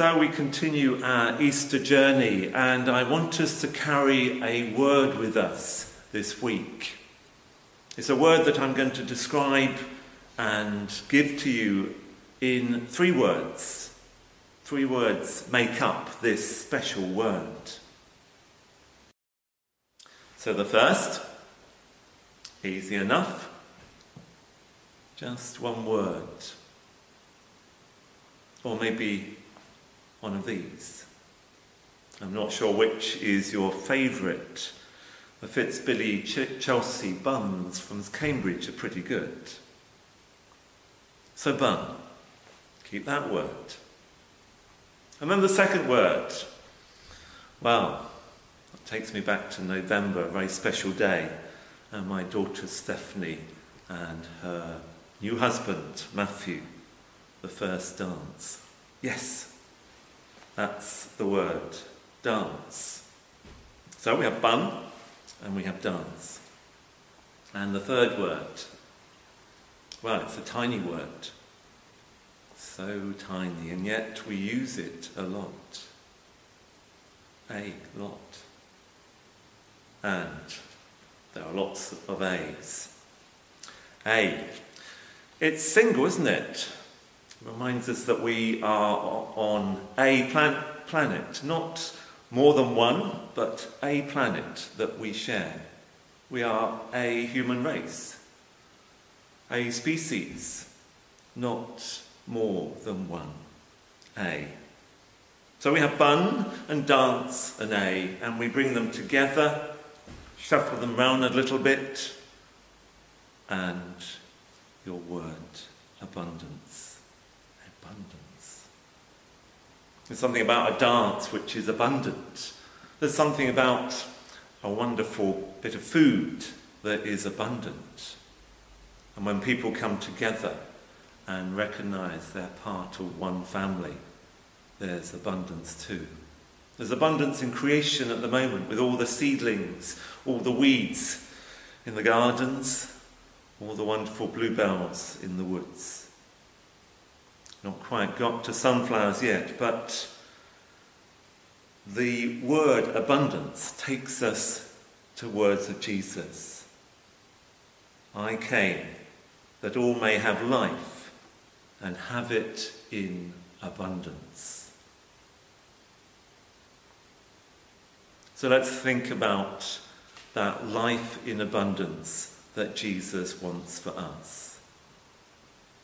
So we continue our Easter journey, and I want us to carry a word with us this week. It's a word that I'm going to describe and give to you in three words. Three words make up this special word. So the first, easy enough, just one word. Or maybe one of these. I'm not sure which is your favourite. The Fitzbillies Ch- Chelsea buns from Cambridge are pretty good. So, bun, keep that word. And then the second word. Well, it takes me back to November, a very special day, and my daughter Stephanie and her new husband Matthew, the first dance. Yes, that's the word dance. So we have bun and we have dance. And the third word, well, it's a tiny word. So tiny, and yet we use it a lot. A lot. And there are lots of A's. A. It's single, isn't it? Reminds us that we are on a plan- planet, not more than one, but a planet that we share. We are a human race, a species, not more than one. A. So we have bun and dance and A, and we bring them together, shuffle them round a little bit, and your word, abundance. There's something about a dance which is abundant. There's something about a wonderful bit of food that is abundant. And when people come together and recognize they're part of one family, there's abundance too. There's abundance in creation at the moment with all the seedlings, all the weeds in the gardens, all the wonderful bluebells in the woods. Not quite got to sunflowers yet, but the word abundance takes us to words of Jesus. I came that all may have life and have it in abundance. So let's think about that life in abundance that Jesus wants for us.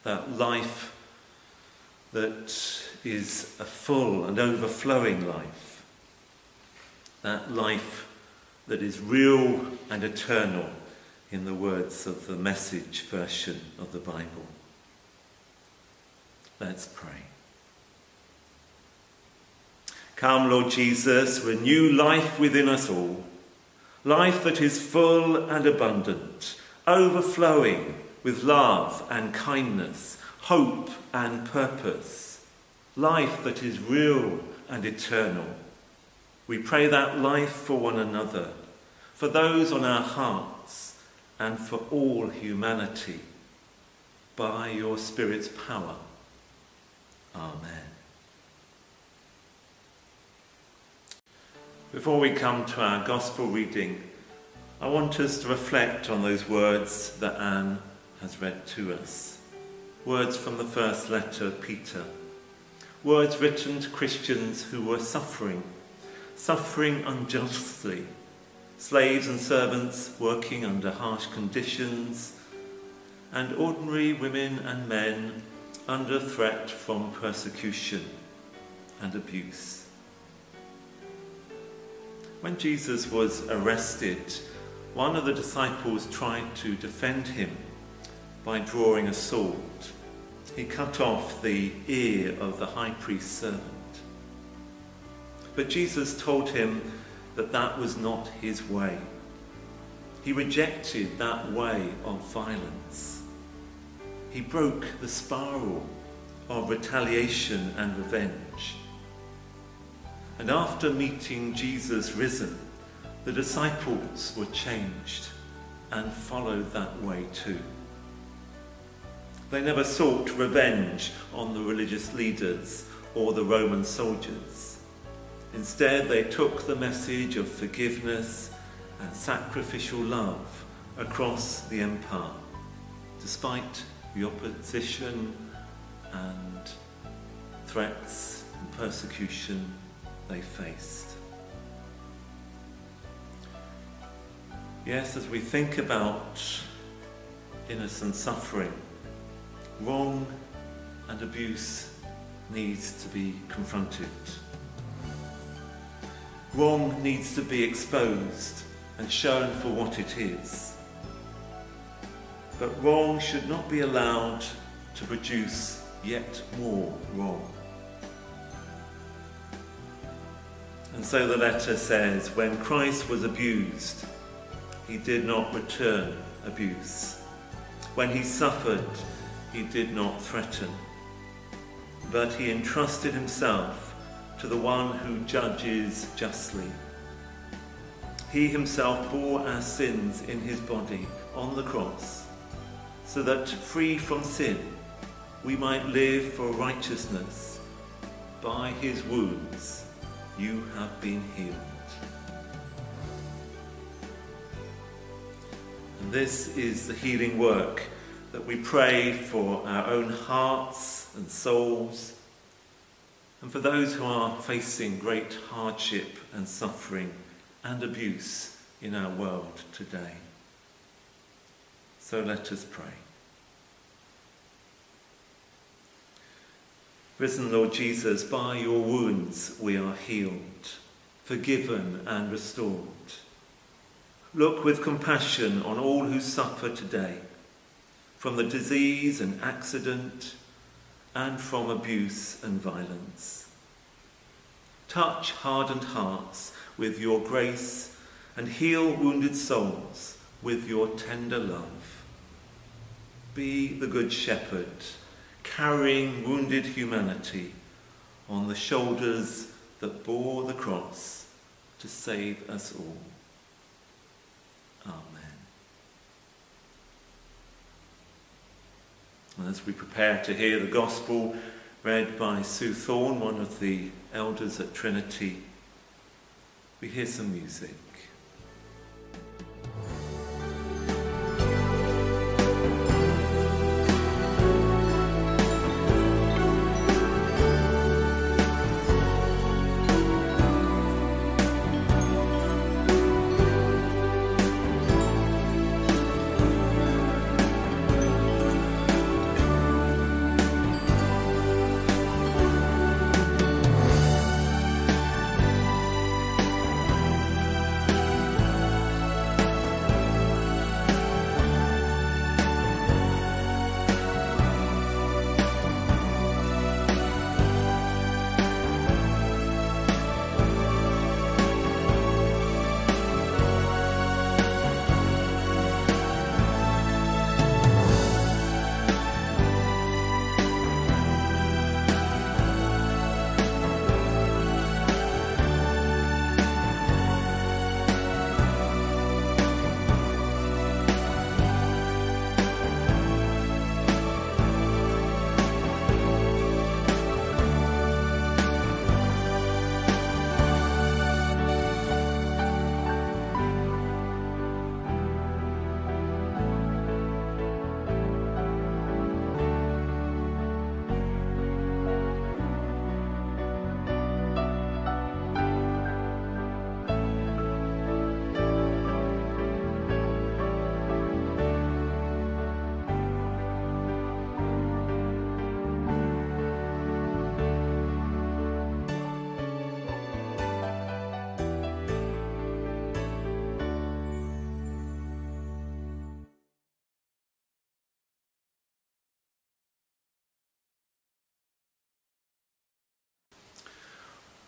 That life that is a full and overflowing life. That life that is real and eternal in the words of the message version of the Bible. Let's pray. Come, Lord Jesus, renew life within us all, life that is full and abundant, overflowing with love and kindness hope and purpose, life that is real and eternal. We pray that life for one another, for those on our hearts, and for all humanity, by your Spirit's power. Amen. Before we come to our Gospel reading, I want us to reflect on those words that Anne has read to us words from the first letter of Peter, words written to Christians who were suffering, suffering unjustly, slaves and servants working under harsh conditions, and ordinary women and men under threat from persecution and abuse. When Jesus was arrested, one of the disciples tried to defend him by drawing a sword he cut off the ear of the high priest's servant. But Jesus told him that that was not his way. He rejected that way of violence. He broke the spiral of retaliation and revenge. And after meeting Jesus risen, the disciples were changed and followed that way too. They never sought revenge on the religious leaders or the Roman soldiers. Instead, they took the message of forgiveness and sacrificial love across the empire, despite the opposition and threats and persecution they faced. Yes, as we think about innocent suffering, wrong and abuse needs to be confronted. Wrong needs to be exposed and shown for what it is. But wrong should not be allowed to produce yet more wrong. And so the letter says, when Christ was abused, he did not return abuse. When he suffered, he did not threaten, but he entrusted himself to the one who judges justly. He himself bore our sins in his body on the cross, so that free from sin, we might live for righteousness. By his wounds, you have been healed. And this is the healing work that we pray for our own hearts and souls, and for those who are facing great hardship and suffering and abuse in our world today. So let us pray. Risen Lord Jesus, by your wounds we are healed, forgiven and restored. Look with compassion on all who suffer today from the disease and accident and from abuse and violence. Touch hardened hearts with your grace and heal wounded souls with your tender love. Be the Good Shepherd, carrying wounded humanity on the shoulders that bore the cross to save us all. Amen. As we prepare to hear the Gospel read by Sue Thorne, one of the elders at Trinity, we hear some music.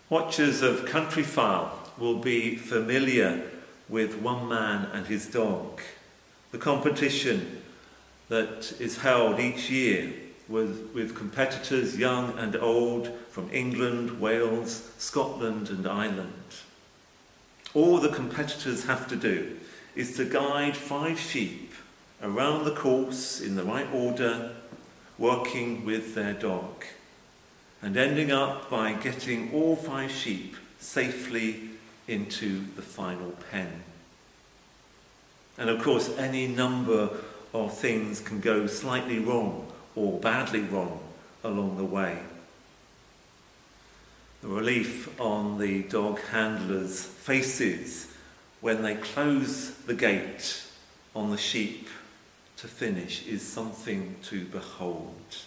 Watchers of Countryfile will be familiar with One Man and His Dog, the competition that is held each year with, with competitors young and old from England, Wales, Scotland, and Ireland. All the competitors have to do is to guide five sheep around the course in the right order, working with their dog. And ending up by getting all five sheep safely into the final pen. And of course, any number of things can go slightly wrong or badly wrong along the way. The relief on the dog handlers' faces when they close the gate on the sheep to finish is something to behold.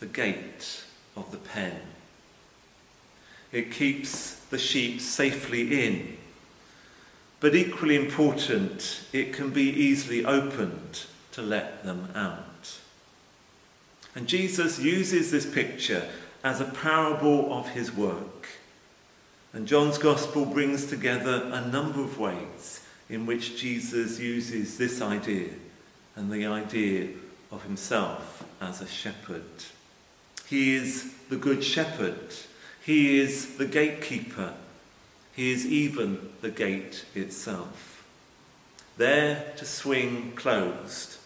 The gate of the pen. It keeps the sheep safely in, but equally important, it can be easily opened to let them out. And Jesus uses this picture as a parable of his work. And John's Gospel brings together a number of ways in which Jesus uses this idea and the idea of himself as a shepherd. He is the good shepherd. He is the gatekeeper. He is even the gate itself. There to swing closed,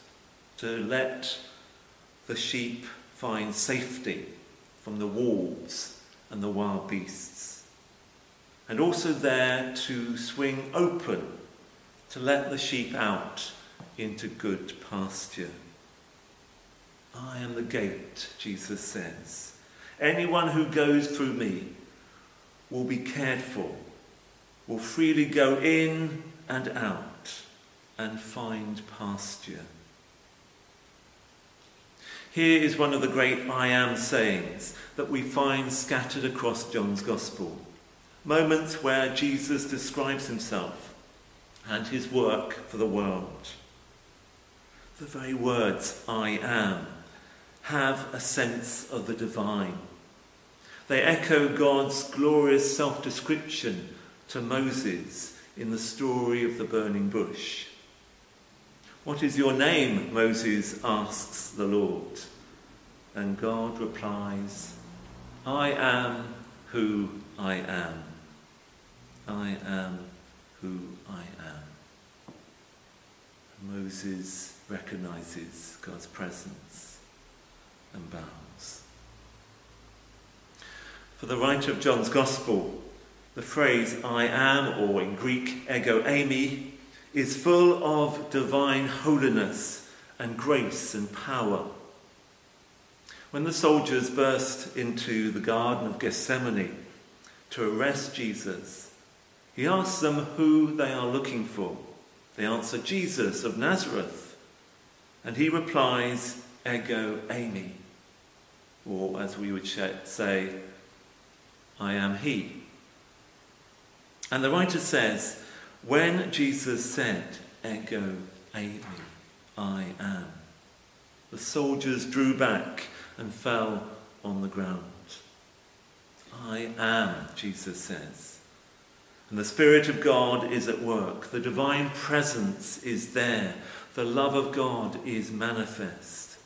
to let the sheep find safety from the wolves and the wild beasts. And also there to swing open to let the sheep out into good pasture. I am the gate, Jesus says. Anyone who goes through me will be cared for, will freely go in and out and find pasture. Here is one of the great I am sayings that we find scattered across John's Gospel. Moments where Jesus describes himself and his work for the world. The very words I am have a sense of the divine. They echo God's glorious self description to Moses in the story of the burning bush. What is your name? Moses asks the Lord. And God replies, I am who I am. I am who I am. Moses recognizes God's presence and bows. For the writer of John's Gospel, the phrase I am, or in Greek, ego eimi, is full of divine holiness and grace and power. When the soldiers burst into the Garden of Gethsemane to arrest Jesus, he asks them who they are looking for. They answer, Jesus of Nazareth. And he replies, Ego eimi, or as we would say, I am he. And the writer says, when Jesus said, Ego eimi, I am, the soldiers drew back and fell on the ground. I am, Jesus says. And the Spirit of God is at work. The divine presence is there. The love of God is manifest.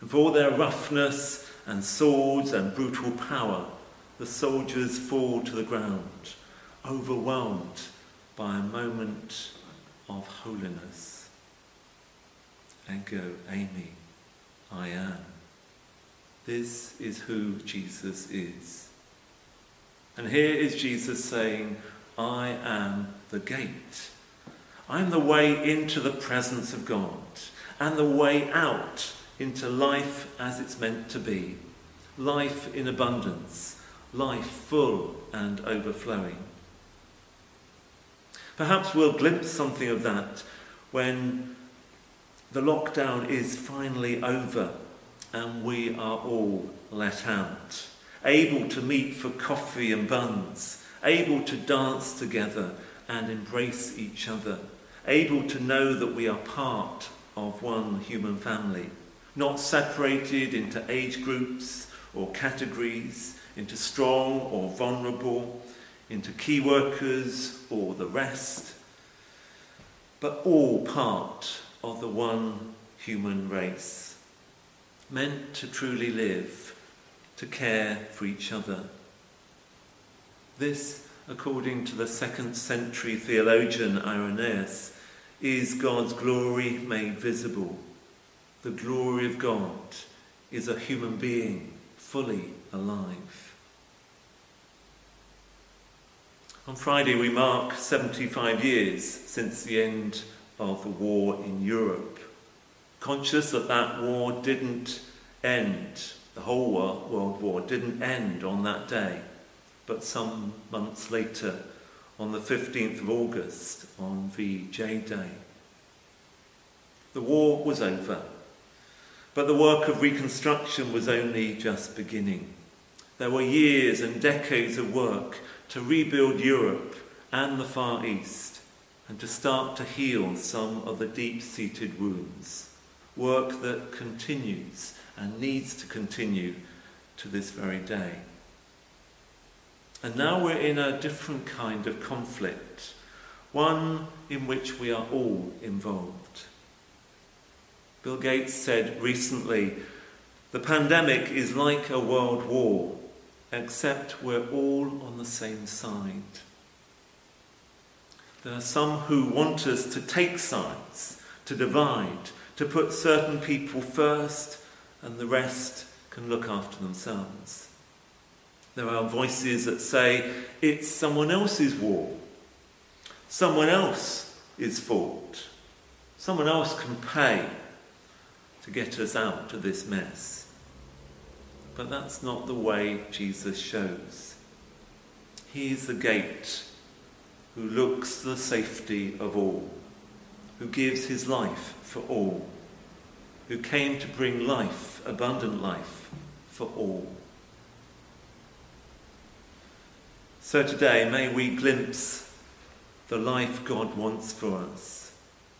And for all their roughness and swords and brutal power, the soldiers fall to the ground, overwhelmed by a moment of holiness. And go, Amy, I am. This is who Jesus is. And here is Jesus saying, I am the gate. I am the way into the presence of God and the way out into life as it's meant to be. Life in abundance, life full and overflowing. Perhaps we'll glimpse something of that when the lockdown is finally over and we are all let out, able to meet for coffee and buns, able to dance together and embrace each other, able to know that we are part of one human family, not separated into age groups or categories, into strong or vulnerable, into key workers or the rest, but all part of the one human race, meant to truly live, to care for each other. This, according to the second century theologian Irenaeus, is God's glory made visible. The glory of God is a human being fully alive. On Friday, we mark 75 years since the end of the war in Europe. Conscious that that war didn't end, the whole World War didn't end on that day, but some months later, on the 15th of August, on VJ Day. The war was over, but the work of reconstruction was only just beginning. There were years and decades of work to rebuild Europe and the Far East and to start to heal some of the deep seated wounds. Work that continues and needs to continue to this very day. And now we're in a different kind of conflict, one in which we are all involved. Bill Gates said recently the pandemic is like a world war except we're all on the same side. There are some who want us to take sides, to divide, to put certain people first, and the rest can look after themselves. There are voices that say it's someone else's war, someone else is fault, someone else can pay to get us out of this mess. But that's not the way Jesus shows. He is the gate who looks to the safety of all, who gives his life for all, who came to bring life, abundant life, for all. So today, may we glimpse the life God wants for us,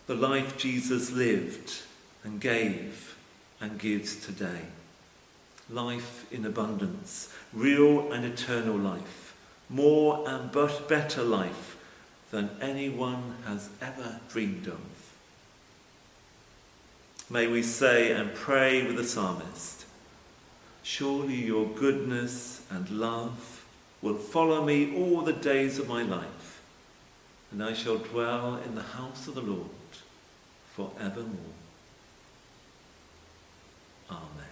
the life Jesus lived and gave and gives today life in abundance, real and eternal life, more and but better life than anyone has ever dreamed of. May we say and pray with the psalmist, Surely your goodness and love will follow me all the days of my life, and I shall dwell in the house of the Lord for evermore. Amen.